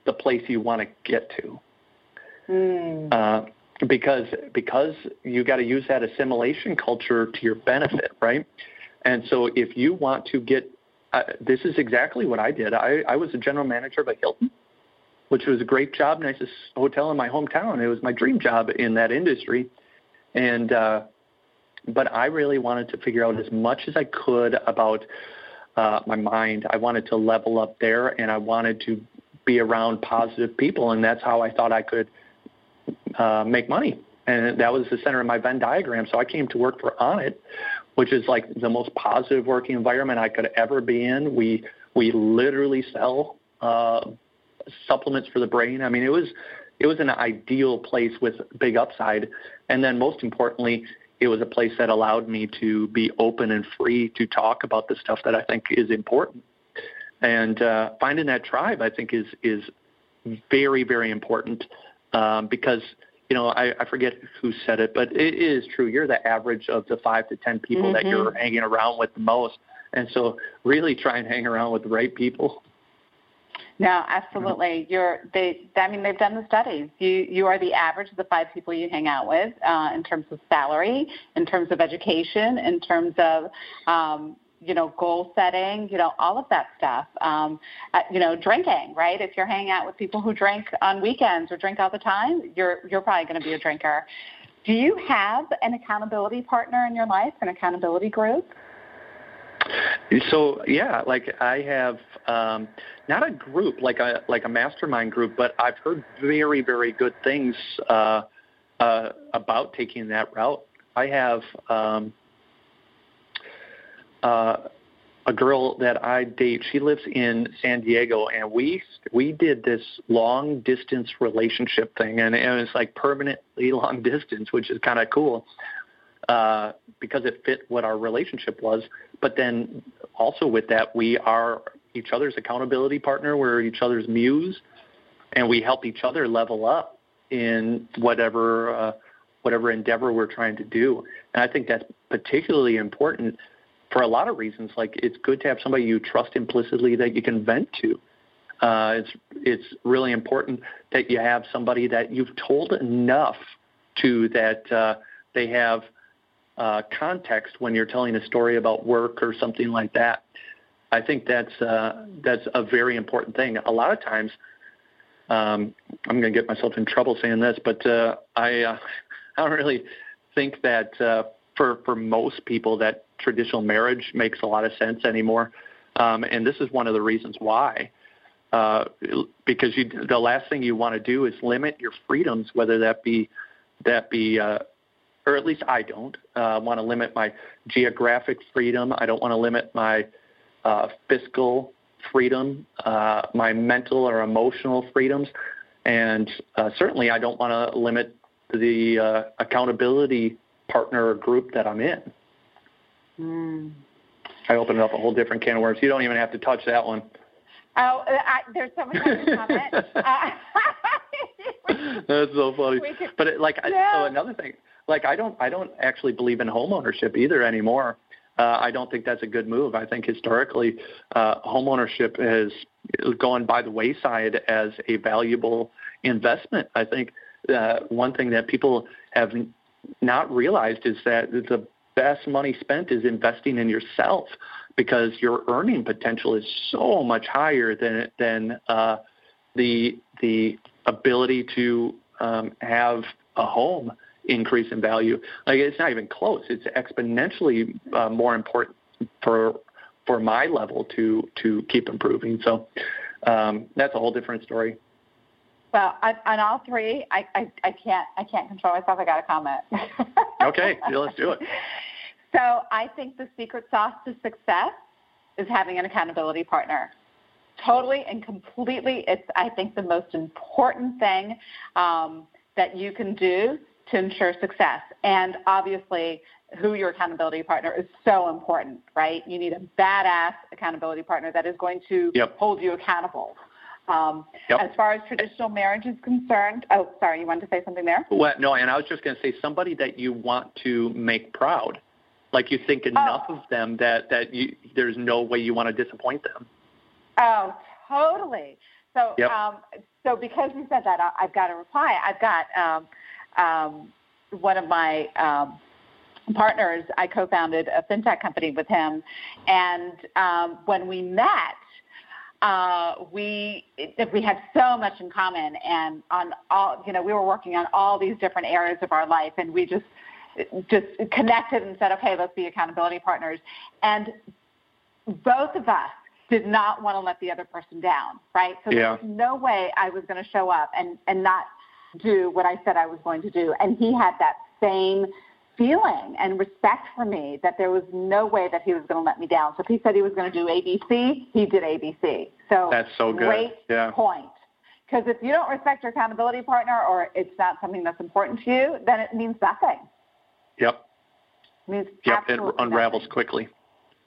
Speaker 3: the place you want to get to. Mm. Uh, because because you got to use that assimilation culture to your benefit, right? And so if you want to get uh, this is exactly what I did. I, I was a general manager of a Hilton, which was a great job, nicest hotel in my hometown. It was my dream job in that industry, and uh, but I really wanted to figure out as much as I could about uh, my mind. I wanted to level up there, and I wanted to be around positive people, and that's how I thought I could uh, make money. And that was the center of my Venn diagram. So I came to work for Onnit, which is like the most positive working environment I could ever be in. We we literally sell uh, supplements for the brain. I mean, it was it was an ideal place with big upside, and then most importantly, it was a place that allowed me to be open and free to talk about the stuff that I think is important. And uh, finding that tribe, I think, is is very very important um, because you know I, I forget who said it, but it is true. You're the average of the five to ten people mm-hmm. that you're hanging around with the most, and so really try and hang around with the right people.
Speaker 2: No, absolutely. You're they. I mean, they've done the studies. You you are the average of the five people you hang out with uh, in terms of salary, in terms of education, in terms of um, you know, goal setting, you know, all of that stuff. Um, uh, you know, drinking, right? If you're hanging out with people who drink on weekends or drink all the time, you're you're probably going to be a drinker. Do you have an accountability partner in your life, an accountability group?
Speaker 3: So yeah, like I have um, not a group like a like a mastermind group, but I've heard very very good things uh, uh, about taking that route. I have um, uh, a girl that I date. She lives in San Diego, and we we did this long distance relationship thing, and, and it's like permanently *laughs* long distance, which is kind of cool uh, because it fit what our relationship was. But then also with that, we are each other's accountability partner. We're each other's muse, and we help each other level up in whatever uh, whatever endeavor we're trying to do. And I think that's particularly important for a lot of reasons. Like it's good to have somebody you trust implicitly that you can vent to. Uh, it's it's really important that you have somebody that you've told enough to that uh, they have uh, context when you're telling a story about work or something like that. I think that's uh, that's a very important thing. A lot of times, um, I'm going to get myself in trouble saying this, but uh, I uh, *laughs* I don't really think that uh, for for most people that traditional marriage makes a lot of sense anymore. Um, and this is one of the reasons why. Uh, because you, the last thing you want to do is limit your freedoms, whether that be that be, uh, or at least I don't uh, want to limit my geographic freedom. I don't want to limit my uh, fiscal freedom, uh, my mental or emotional freedoms, and uh, certainly I don't want to limit the uh, accountability partner or group that I'm in. Mm. I opened up a whole different can of worms. You don't even have to touch that one.
Speaker 2: Oh, I, there's so much to comment. *laughs* uh, *laughs*
Speaker 3: That's so funny. Could, but it, like, yeah. so another thing, like I don't, I don't actually believe in home ownership either anymore. Uh, I don't think that's a good move. I think historically, uh, home ownership has gone by the wayside as a valuable investment. I think uh, one thing that people have not realized is that the best money spent is investing in yourself because your earning potential is so much higher than than uh, the the ability to um, have a home increase in value. Like it's not even close. It's exponentially uh, more important for for my level to to keep improving. So um, that's a whole different story.
Speaker 2: Well, on, on all three, I, I, I can't I can't control myself. I got to comment. *laughs*
Speaker 3: okay, yeah, let's do it.
Speaker 2: So I think the secret sauce to success is having an accountability partner. Totally and completely, it's I think the most important thing um, that you can do to ensure success. And obviously, who your accountability partner is so important, right? You need a badass accountability partner that is going to
Speaker 3: yep.
Speaker 2: hold you accountable. Um,
Speaker 3: yep.
Speaker 2: As far as traditional marriage is concerned, oh, sorry, you wanted to say something there?
Speaker 3: Well, no, and I was just going to say somebody that you want to make proud. Like you think enough
Speaker 2: oh.
Speaker 3: of them that that you, there's no way you want to disappoint them.
Speaker 2: Oh, totally. So,
Speaker 3: yep.
Speaker 2: um, so because you said that, I've got a reply. I've got um, um, one of my um, partners. I co-founded a fintech company with him, and um, when we met, uh, we we had so much in common, and on all you know, we were working on all these different areas of our life, and we just just connected and said, okay, let's be accountability partners, and both of us did not want to let the other person down, right? So
Speaker 3: yeah.
Speaker 2: there was no way I was going to show up and and not do what I said I was going to do, and he had that same feeling and respect for me that there was no way that he was going to let me down. So if he said he was going to do ABC, he did ABC. So
Speaker 3: that's so good.
Speaker 2: Great
Speaker 3: yeah.
Speaker 2: point. Because if you don't respect your accountability partner or it's not something that's important to you, then it means nothing.
Speaker 3: Yep.
Speaker 2: It means
Speaker 3: yep. It unravels
Speaker 2: nothing.
Speaker 3: quickly.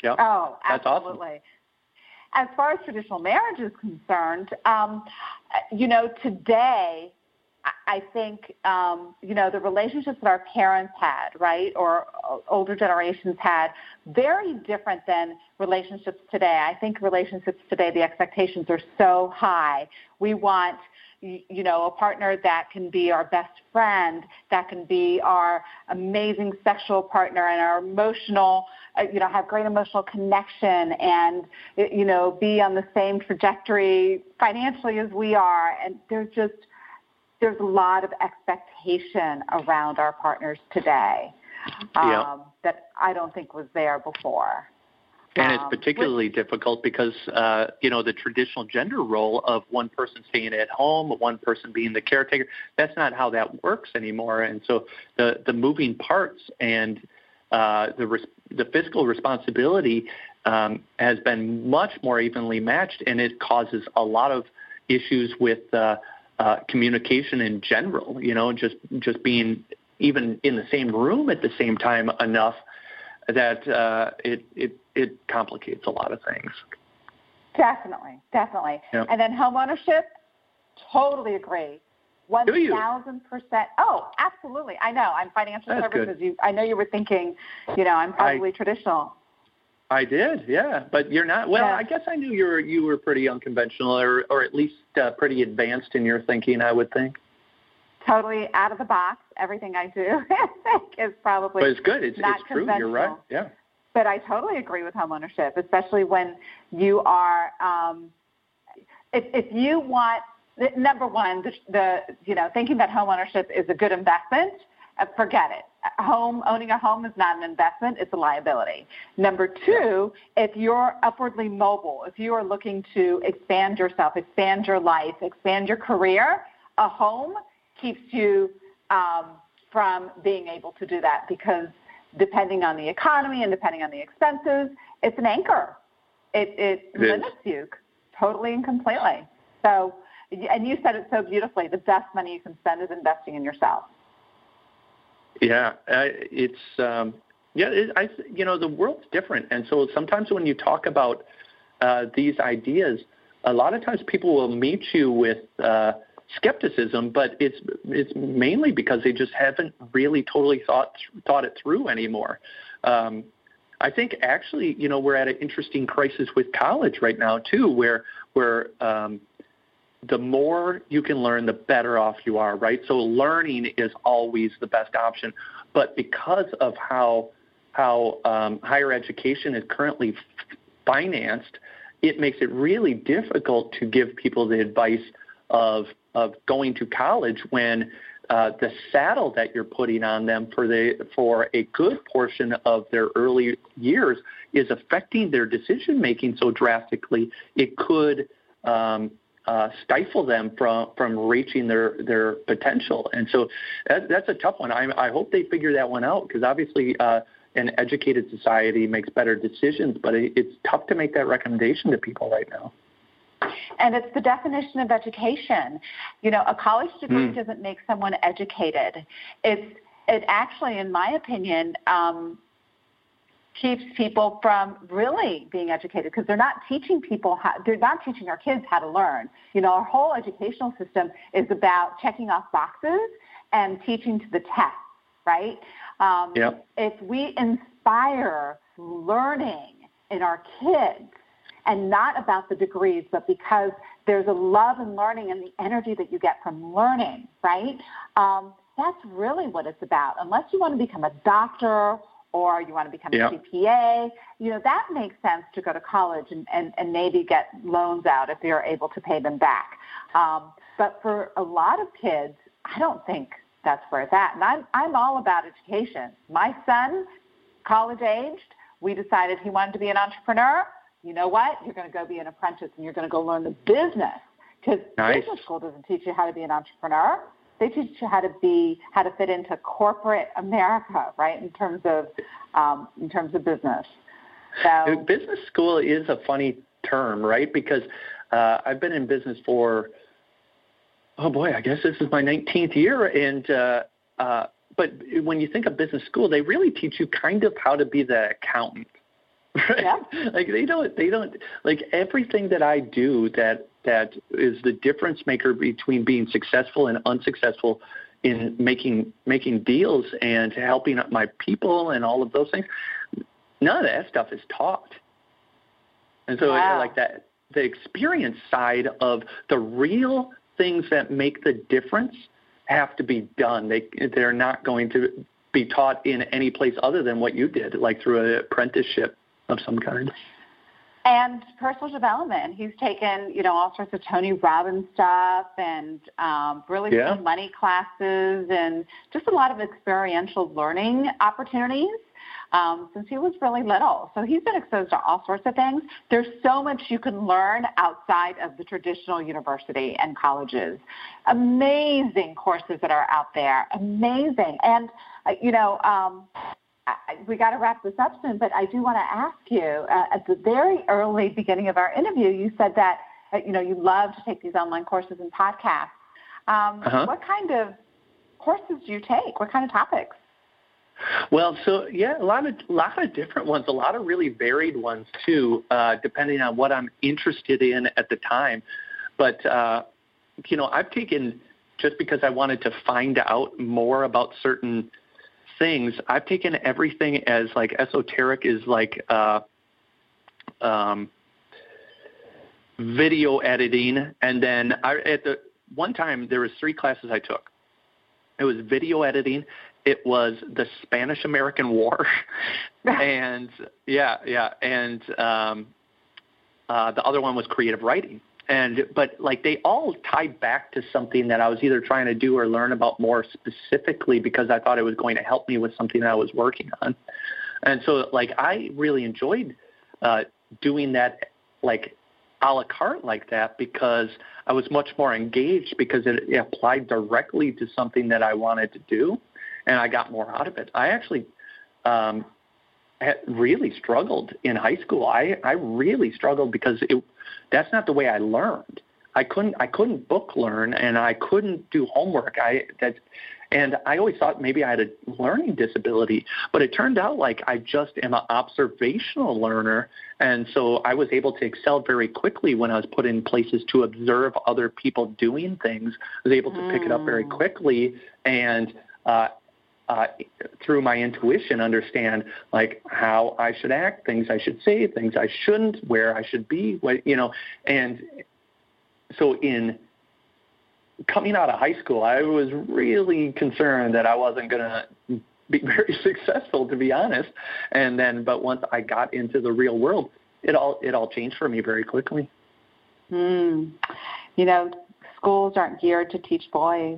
Speaker 3: Yep.
Speaker 2: Oh,
Speaker 3: that's
Speaker 2: absolutely.
Speaker 3: Awesome.
Speaker 2: As far as traditional marriage is concerned, um, you know, today I think um, you know the relationships that our parents had, right, or older generations had, very different than relationships today. I think relationships today, the expectations are so high. We want you know a partner that can be our best friend, that can be our amazing sexual partner, and our emotional, uh, you know, have great emotional connection, and you know, be on the same trajectory financially as we are, and there's just there's a lot of expectation around our partners today um,
Speaker 3: yeah.
Speaker 2: that I don't think was there before.
Speaker 3: And it's
Speaker 2: Um,
Speaker 3: particularly difficult because uh, you know the traditional gender role of one person staying at home, one person being the caretaker. That's not how that works anymore. And so the the moving parts and uh, the res- the fiscal responsibility um, has been much more evenly matched, and it causes a lot of issues with uh, uh, communication in general. You know, just just being even in the same room at the same time enough that uh, it it it complicates a lot of things.
Speaker 2: Definitely, definitely.
Speaker 3: Yep.
Speaker 2: And then home ownership, totally agree. One thousand percent. Oh, absolutely. I know. I'm financial
Speaker 3: That's
Speaker 2: services.
Speaker 3: good.
Speaker 2: You, I know you were thinking, you know, I'm probably traditional.
Speaker 3: I did, yeah, but you're not. Well,
Speaker 2: Yeah.
Speaker 3: I guess I knew you were you were pretty unconventional, or or at least uh, pretty advanced in your thinking. I would think.
Speaker 2: Totally out of the box. Everything I do *laughs* I think is probably
Speaker 3: But it's good. It's
Speaker 2: not
Speaker 3: it's true. You're right. Yeah.
Speaker 2: But I totally agree with homeownership, especially when you are, um, if, if you want, number one, the, the, you know, thinking that homeownership is a good investment, uh, forget it. Home, owning a home is not an investment, it's a liability. Number two, if you're upwardly mobile, if you are looking to expand yourself, expand your life, expand your career, a home keeps you um, from being able to do that because depending on the economy and depending on the expenses, it's an anchor. It, it,
Speaker 3: It is.
Speaker 2: limits you totally and completely. So, and you said it so beautifully. The best money you can spend is investing in yourself.
Speaker 3: Yeah, uh, it's um, yeah. It, I you know the world's different, and so sometimes when you talk about uh, these ideas, a lot of times people will meet you with uh, skepticism, but it's it's mainly because they just haven't really totally thought thought it through anymore. Um, I think actually, you know, we're at an interesting crisis with college right now too, where where um, the more you can learn, the better off you are, right? So learning is always the best option, but because of how how um, higher education is currently financed, it makes it really difficult to give people the advice of of going to college when uh, the saddle that you're putting on them for the for a good portion of their early years is affecting their decision making so drastically it could um, uh, stifle them from from reaching their their potential. And so that, that's a tough one. I, I hope they figure that one out because obviously. Uh, an educated society makes better decisions, but it, it's tough to make that recommendation to people right now.
Speaker 2: And it's the definition of education. You know, a college degree mm. doesn't make someone educated. It's it actually, in my opinion, um, keeps people from really being educated because they're not teaching people how they're not teaching our kids how to learn. You know, our whole educational system is about checking off boxes and teaching to the test, right? Um,
Speaker 3: yep.
Speaker 2: If we inspire learning in our kids and not about the degrees, but because there's a love in learning and the energy that you get from learning, right? Um, that's really what it's about. Unless you want to become a doctor or you want to become
Speaker 3: yep.
Speaker 2: a CPA, you know, that makes sense to go to college and, and, and maybe get loans out if you're able to pay them back. Um, but for a lot of kids, I don't think that's where it's at. And I'm, I'm all about education. My son, college aged, we decided he wanted to be an entrepreneur. You know what? You're going to go be an apprentice and you're going to go learn the business because
Speaker 3: nice.
Speaker 2: business school doesn't teach you how to be an entrepreneur they teach you how to be how to fit into corporate America, right? In terms of um, in terms of business. So
Speaker 3: business school is a funny term, right? Because uh, I've been in business for oh boy, I guess this is my 19th year, and uh, uh, but when you think of business school, they really teach you kind of how to be the accountant. Right? *laughs*
Speaker 2: Yeah.
Speaker 3: like they don't they don't like everything that I do that that is the difference maker between being successful and unsuccessful in making making deals and helping my people and all of those things. None of that stuff is taught. And so
Speaker 2: wow.
Speaker 3: like that the experience side of the real things that make the difference have to be done. They they're not going to be taught in any place other than what you did, like through an apprenticeship of some kind
Speaker 2: and personal development. He's taken, you know, all sorts of Tony Robbins stuff and um, really
Speaker 3: yeah.
Speaker 2: money classes and just a lot of experiential learning opportunities um, since he was really little. So he's been exposed to all sorts of things. There's so much you can learn outside of the traditional university and colleges. Amazing courses that are out there. Amazing. And, uh, you know, um, I, we got to wrap this up soon, but I do want to ask you uh, at the very early beginning of our interview, you said that uh, you know you love to take these online courses and podcasts. Um,
Speaker 3: uh-huh.
Speaker 2: What kind of courses do you take? What kind of topics?
Speaker 3: Well, so yeah, a lot of a lot of different ones, a lot of really varied ones too, uh, depending on what I'm interested in at the time. But uh, you know, I've taken just because I wanted to find out more about certain things, I've taken everything as like esoteric is like uh, um, video editing, and then I, at the one time there was three classes I took. It was video editing. It was the Spanish American War, *laughs* and yeah, yeah, and um, uh, the other one was creative writing and but like they all tied back to something that I was either trying to do or learn about more specifically because I thought it was going to help me with something that I was working on. And so like I really enjoyed uh, doing that like a la carte like that because I was much more engaged because it, it applied directly to something that I wanted to do and I got more out of it. I actually um, had really struggled in high school. I, I really struggled because it that's not the way I learned. I couldn't I couldn't book learn and I couldn't do homework. I that and I always thought maybe I had a learning disability, but it turned out like I just am an observational learner, and so I was able to excel very quickly when I was put in places to observe other people doing things. I was able to mm. pick it up very hmm. quickly and uh, uh, through my intuition, understand like how I should act, things I should say, things I shouldn't, where I should be, what you know. And so in coming out of high school, I was really concerned that I wasn't going to be *laughs* very successful, to be honest. And then, but once I got into the real world, it all it all changed for me very quickly.
Speaker 2: Hmm. You know, schools aren't geared to teach boys,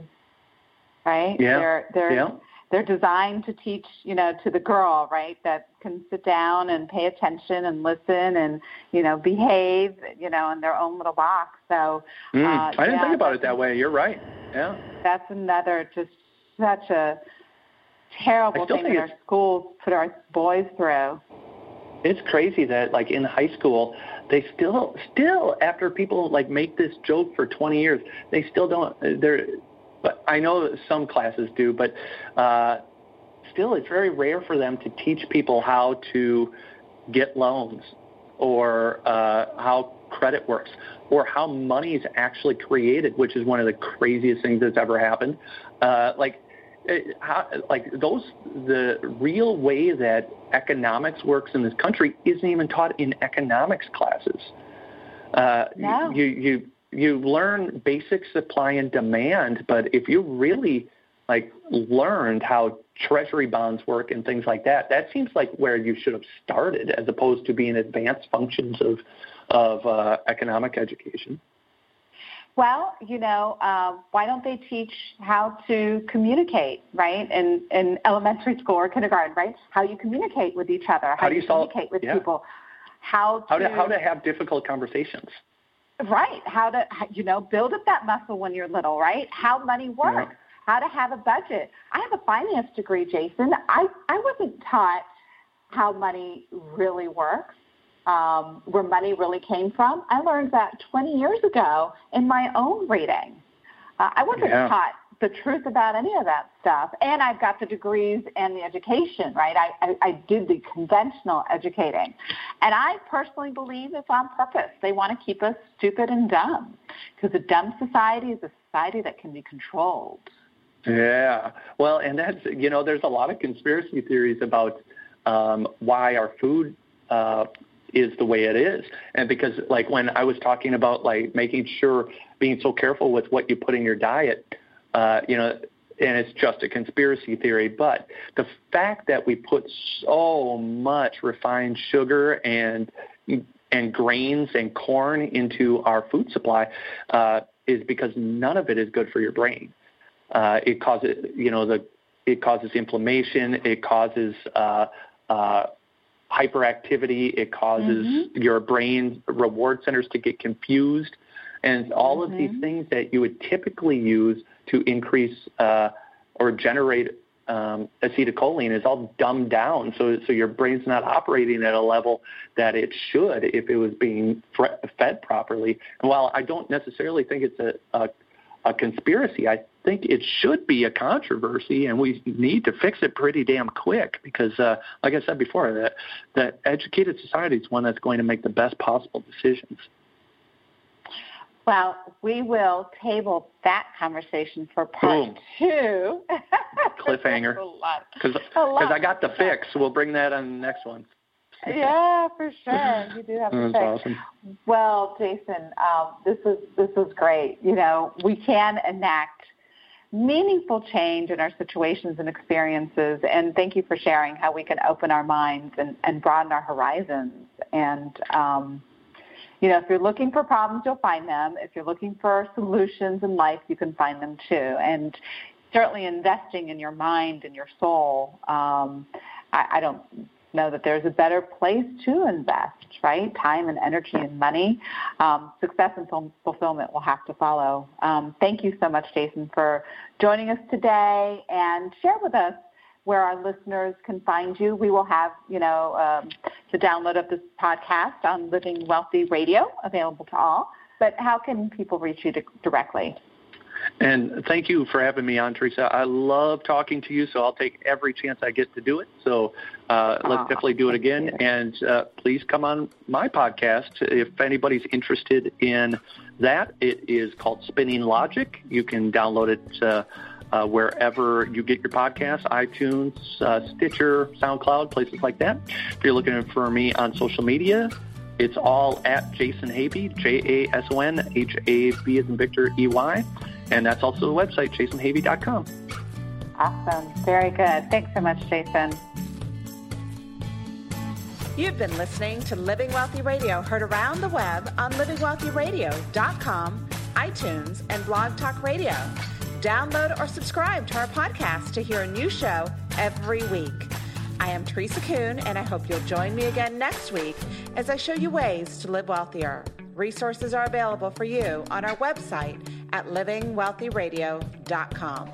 Speaker 2: right?
Speaker 3: Yeah.
Speaker 2: They're they're
Speaker 3: yeah
Speaker 2: they're designed to teach, you know, to the girl, right, that can sit down and pay attention and listen and, you know, behave, you know, in their own little box. So
Speaker 3: mm, uh, I didn't yeah, think about it that way. You're right. Yeah.
Speaker 2: That's another just such a terrible thing that our schools put our boys through.
Speaker 3: It's crazy that like in high school they still still after people like make this joke for 20 years they still don't they're but I know that some classes do but uh still it's very rare for them to teach people how to get loans or uh how credit works or how money is actually created which is one of the craziest things that's ever happened uh like it, how, like those the real way that economics works in this country isn't even taught in economics classes. Uh, no. You you you learn basic supply and demand, but if you really like learned how treasury bonds work and things like that, that seems like where you should have started, as opposed to being advanced functions of of uh, economic education.
Speaker 2: Well, you know, uh, why don't they teach how to communicate, right? In in elementary school or kindergarten, right? How you communicate with each other, how, how do you, you solve, communicate with yeah. people, how to
Speaker 3: how to how to have difficult conversations.
Speaker 2: Right. How to you know build up that muscle when you're little, right? How money works. Yeah. How to have a budget. I have a finance degree, Jason. I I wasn't taught how money really works um, where money really came from. I learned that 20 years ago in my own reading. Uh, I wasn't yeah. taught the truth about any of that stuff. And I've got the degrees and the education, right? I, I, I did the conventional educating. And I personally believe it's on purpose. They want to keep us stupid and dumb because a dumb society is a society that can be controlled.
Speaker 3: Yeah. Well, and that's, you know, there's a lot of conspiracy theories about um, why our food uh, is the way it is. And because like when I was talking about like making sure being so careful with what you put in your diet, uh, you know, and it's just a conspiracy theory, but the fact that we put so much refined sugar and and grains and corn into our food supply uh, is because none of it is good for your brain. Uh, it causes, you know, the it causes inflammation. It causes uh, uh, hyperactivity. It causes mm-hmm. your brain reward centers to get confused. And all mm-hmm. of these mm-hmm. things that you would typically use to increase uh, or generate um, acetylcholine is all dumbed down, so so your brain's not operating at a level that it should if it was being fed properly. And while I don't necessarily think it's a, a a conspiracy. I think it should be a controversy, and we need to fix it pretty damn quick because, uh, like I said before, that that educated society is one that's going to make the best possible decisions.
Speaker 2: Well, we will table that conversation for part Boom. two. *laughs*
Speaker 3: Cliffhanger. Because I got the fix. We'll bring that on the next one
Speaker 2: yeah, for sure. You do have to
Speaker 3: That's awesome.
Speaker 2: Well, Jason, um, this is this is great. You know, we can enact meaningful change in our situations and experiences. And thank you for sharing how we can open our minds and, and broaden our horizons. And um, you know, if you're looking for problems, you'll find them. If you're looking for solutions in life, you can find them too. And certainly investing in your mind and your soul. Um, I, I don't know that there's a better place to invest, right? Time and energy and money. Um, success and fulfillment will have to follow. Um, thank you so much, Jason, for joining us today and share with us where our listeners can find you. We will have, you know, um, the download of this podcast on Living Wealthy Radio available to all. But how can people reach you directly?
Speaker 3: And thank you for having me on, Teresa. I love talking to you, so I'll take every chance I get to do it. So uh, let's oh, definitely do it again. And uh, please come on my podcast if anybody's interested in that. It is called Spinning Logic. You can download it. Uh, uh, wherever you get your podcasts, iTunes, uh, Stitcher, SoundCloud, places like that. If you're looking for me on social media, it's all at Jason Havey, J A S O N H A V as in Victor E Y. And that's also the website, jasonhavey.com.
Speaker 2: Awesome. Very good. Thanks so much, Jason.
Speaker 1: You've been listening to Living Wealthy Radio, heard around the web on livingwealthyradio.com, iTunes, and Blog Talk Radio. Download or subscribe to our podcast to hear a new show every week. I am Teresa Kuhn, and I hope you'll join me again next week as I show you ways to live wealthier. Resources are available for you on our website at livingwealthyradio.com.